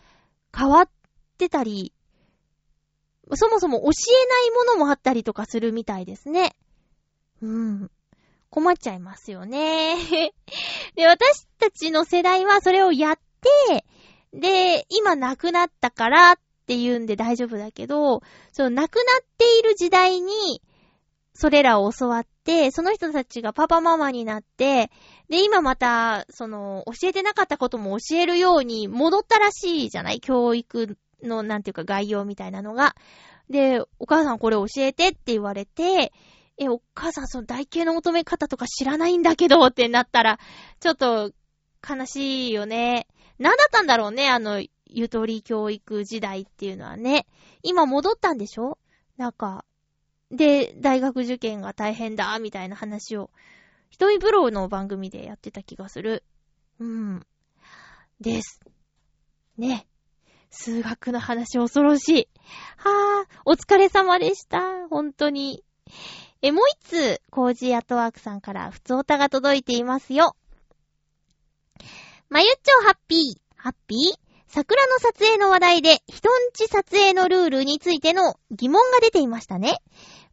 変わってたり、そもそも教えないものもあったりとかするみたいですね。うん。困っちゃいますよね。で、私たちの世代はそれをやって、で、今亡くなったからって言うんで大丈夫だけど、その亡くなっている時代に、それらを教わって、その人たちがパパママになって、で、今また、その、教えてなかったことも教えるように戻ったらしいじゃない？教育の、なんていうか概要みたいなのが。で、お母さんこれ教えてって言われて、え、お母さんその台形の求め方とか知らないんだけどってなったら、ちょっと悲しいよね。なんだったんだろうね、あの、ゆとり教育時代っていうのはね、今戻ったんでしょ？なんか、で、大学受験が大変だ、みたいな話を、瞳ブローの番組でやってた気がする。うん。です。ね。数学の話恐ろしい。はぁ、お疲れ様でした。本当に。え、もう一つ、コージーアットワークさんから普通歌が届いていますよ。まゆっちょハッピー。ハッピー？桜の撮影の話題で、人んち撮影のルールについての疑問が出ていましたね。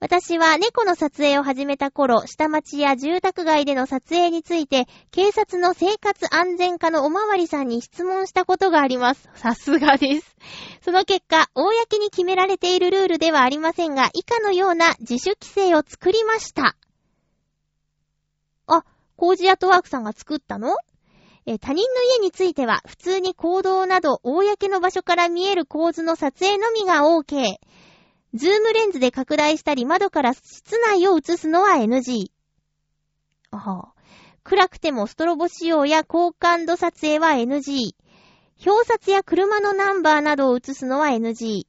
私は猫の撮影を始めた頃、下町や住宅街での撮影について、警察の生活安全課のおまわりさんに質問したことがあります。さすがです。その結果、公に決められているルールではありませんが、以下のような自主規制を作りました。あ、コージアトワークさんが作ったの？え他人の家については、普通に行動など、公の場所から見える構図の撮影のみが OK。ズームレンズで拡大したり、窓から室内を映すのは NG。あは暗くてもストロボ使用や高感度撮影は NG。表札や車のナンバーなどを映すのは NG。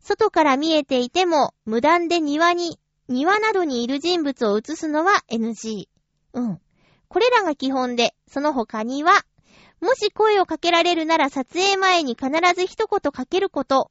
外から見えていても、無断で庭に、庭などにいる人物を映すのは NG。うん。これらが基本で、その他には、もし声をかけられるなら撮影前に必ず一言かけること。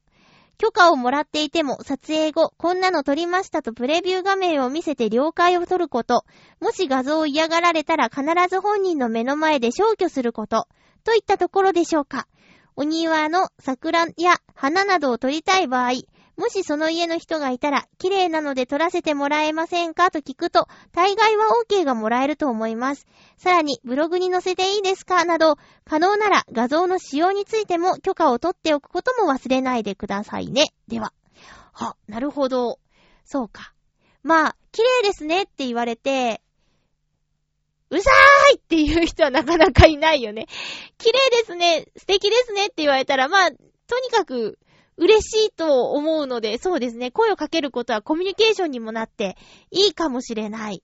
許可をもらっていても撮影後、こんなの撮りましたとプレビュー画面を見せて了解を取ること。もし画像を嫌がられたら必ず本人の目の前で消去すること。といったところでしょうか。お庭の桜や花などを撮りたい場合、もしその家の人がいたら、綺麗なので撮らせてもらえませんか？と聞くと、大概は OK がもらえると思います。さらに、ブログに載せていいですか？など、可能なら画像の使用についても許可を取っておくことも忘れないでくださいね。では。は、なるほど。そうか。まあ、綺麗ですねって言われて、うさーいっていう人はなかなかいないよね。綺麗ですね、素敵ですねって言われたら、まあ、とにかく、嬉しいと思うので、そうですね、声をかけることはコミュニケーションにもなっていいかもしれない。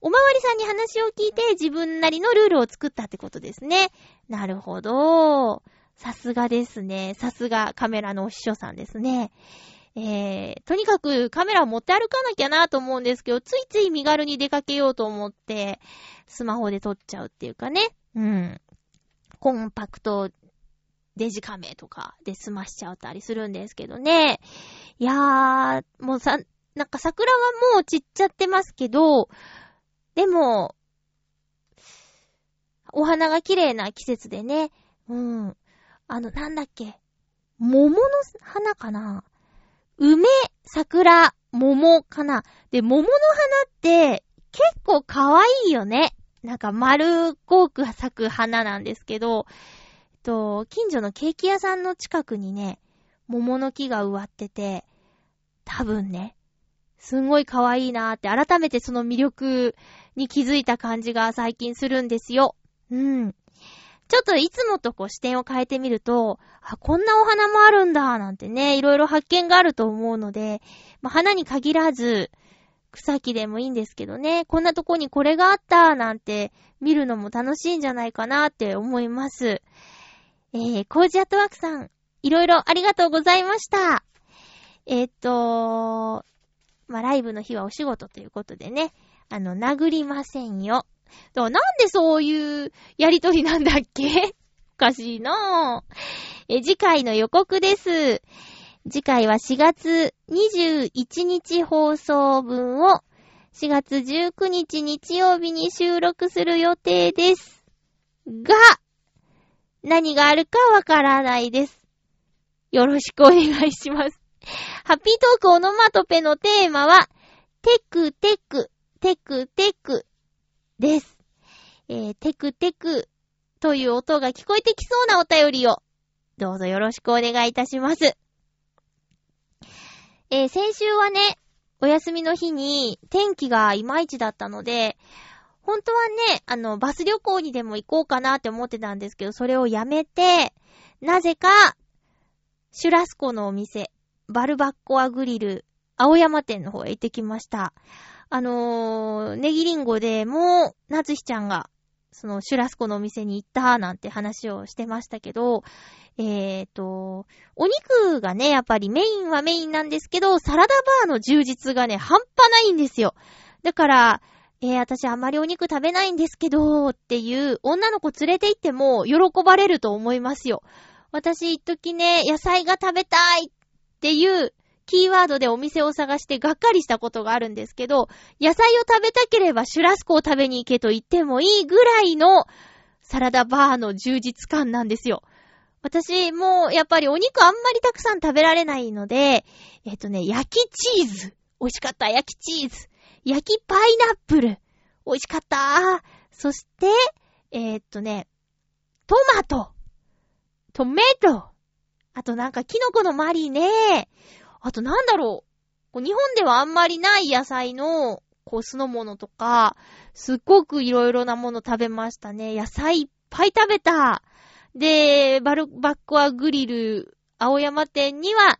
おまわりさんに話を聞いて自分なりのルールを作ったってことですね。なるほど。さすがですね。さすがカメラのお師匠さんですね。えー、とにかくカメラを持って歩かなきゃなと思うんですけど、ついつい身軽に出かけようと思って、スマホで撮っちゃうっていうかね。うん。コンパクトデジカメとかで済ましちゃったりするんですけどね。いやー、もうさ、なんか桜はもう散っちゃってますけど、でも、お花が綺麗な季節でね、うん。あの、なんだっけ。桃の花かな？梅、桜、桃かな？で、桃の花って結構可愛いよね。なんか丸っこく咲く花なんですけど、と、近所のケーキ屋さんの近くにね、桃の木が植わってて、多分ね、すんごい可愛いなーって改めてその魅力に気づいた感じが最近するんですよ。うん。ちょっといつもとこう視点を変えてみると、あ、こんなお花もあるんだ、なんてね、いろいろ発見があると思うので、まあ、花に限らず、草木でもいいんですけどね、こんなとこにこれがあった、なんて見るのも楽しいんじゃないかなって思います。えー、コージアットワークさん、いろいろありがとうございました。えー、っと、まあ、ライブの日はお仕事ということでね、あの、殴りませんよ。なんでそういうやりとりなんだっけ？おかしいなぁ。え、次回の予告です。次回は4月21日放送分を4月19日日曜日に収録する予定です。が、何があるかわからないです。よろしくお願いします。ハッピートークオノマトペのテーマは、テクテク、テクテクです。えー、テクテクという音が聞こえてきそうなお便りを、どうぞよろしくお願いいたします。えー、先週はね、お休みの日に天気がいまいちだったので、本当はね、あの、バス旅行にでも行こうかなって思ってたんですけど、それをやめて、なぜか、シュラスコのお店、バルバッコアグリル、青山店の方へ行ってきました。あのー、ネギリンゴでも、夏日ちゃんがそのシュラスコのお店に行ったなんて話をしてましたけど、えーと、お肉がね、やっぱりメインはメインなんですけど、サラダバーの充実がね、半端ないんですよ。だから、えー、私あんまりお肉食べないんですけど、っていう女の子連れて行っても喜ばれると思いますよ。私一時ね、野菜が食べたいっていうキーワードでお店を探してがっかりしたことがあるんですけど、野菜を食べたければシュラスコを食べに行けと言ってもいいぐらいのサラダバーの充実感なんですよ。私もやっぱりお肉あんまりたくさん食べられないので、えっ、とね、焼きチーズ。美味しかった。焼きチーズ。焼きパイナップル。美味しかった。そして、えっ、とね、トマト。トメト。あとなんかキノコのマリネ。あとなんだろう。日本ではあんまりない野菜の、こう、酢の物とか、すっごくいろいろなもの食べましたね。野菜いっぱい食べた。で、バル、バックアグリル、青山店には、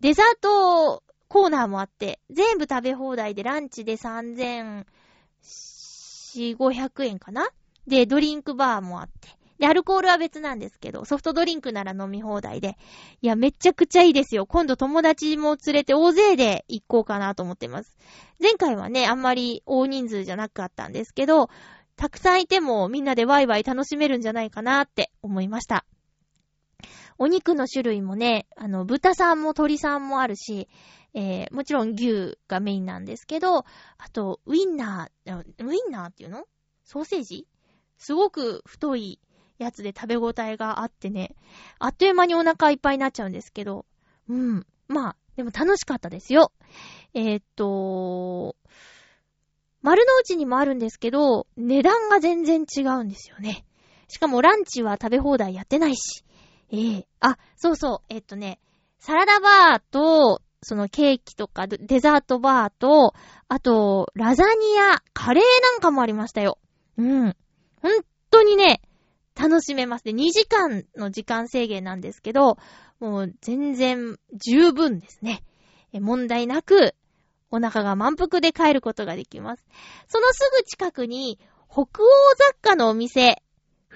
デザートコーナーもあって、全部食べ放題でランチで3400、500円かな？で、ドリンクバーもあって。で、アルコールは別なんですけど、ソフトドリンクなら飲み放題で。いや、めちゃくちゃいいですよ。今度友達も連れて大勢で行こうかなと思ってます。前回はね、あんまり大人数じゃなかったんですけど、たくさんいてもみんなでワイワイ楽しめるんじゃないかなって思いました。お肉の種類もね、あの、豚さんも鳥さんもあるし、えー、もちろん牛がメインなんですけど、あと、ウィンナー、ウィンナーっていうの？ソーセージ？すごく太いやつで食べ応えがあってね、あっという間にお腹いっぱいになっちゃうんですけど、うん。まあ、でも楽しかったですよ。えー、っと、丸の内にもあるんですけど、値段が全然違うんですよね。しかもランチは食べ放題やってないし。ええー、あ、そうそう、え、っとね、サラダバーと、そのケーキとかデザートバーと、あと、ラザニア、カレーなんかもありましたよ。うん。本当にね、楽しめますで、2時間の時間制限なんですけど、もう全然十分ですね。問題なく、お腹が満腹で帰ることができます。そのすぐ近くに、北欧雑貨のお店、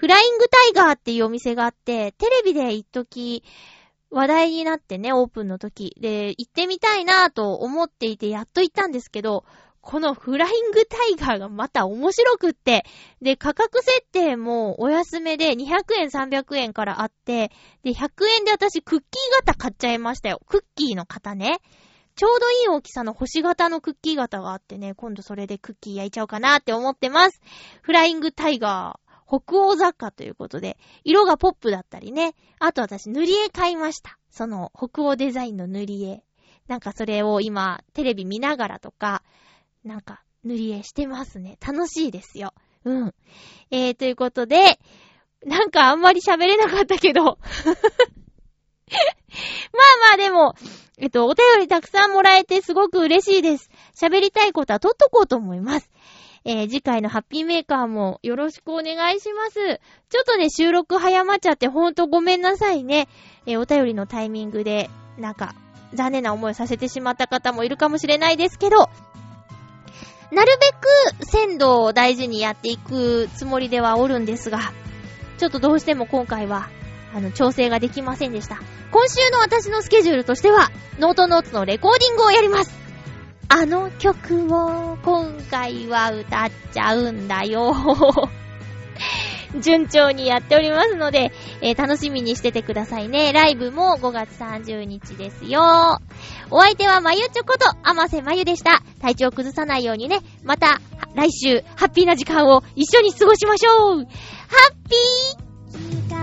フライングタイガーっていうお店があって、テレビで一時話題になってね、オープンの時。で、行ってみたいなぁと思っていて、やっと行ったんですけど、このフライングタイガーがまた面白くって、で、価格設定もお安めで200円300円からあって、で、100円で私クッキー型買っちゃいましたよ。クッキーの型ね。ちょうどいい大きさの星型のクッキー型があってね、今度それでクッキー焼いちゃおうかなって思ってます。フライングタイガー。北欧雑貨ということで、色がポップだったりね。あと私塗り絵買いました。その北欧デザインの塗り絵。なんかそれを今、テレビ見ながらとか、なんか、塗り絵してますね。楽しいですよ。うん。えー、ということで、なんかあんまり喋れなかったけど まあまあでも、えっと、お便りたくさんもらえてすごく嬉しいです。喋りたいことは取っとこうと思います。えー、次回のハッピーメーカーもよろしくお願いします。ちょっとね、収録早まっちゃってほんとごめんなさいね。えー、お便りのタイミングで、なんか、残念な思いをさせてしまった方もいるかもしれないですけど、なるべく鮮度を大事にやっていくつもりではおるんですが、ちょっとどうしても今回は、あの、調整ができませんでした。今週の私のスケジュールとしては、ノートノーツのレコーディングをやります。あの曲を今回は歌っちゃうんだよ。順調にやっておりますので、えー、楽しみにしててくださいね。ライブも5月30日ですよ。お相手はまゆちょこと、あませまゆでした。体調崩さないようにね、また来週、ハッピーな時間を一緒に過ごしましょうハッピー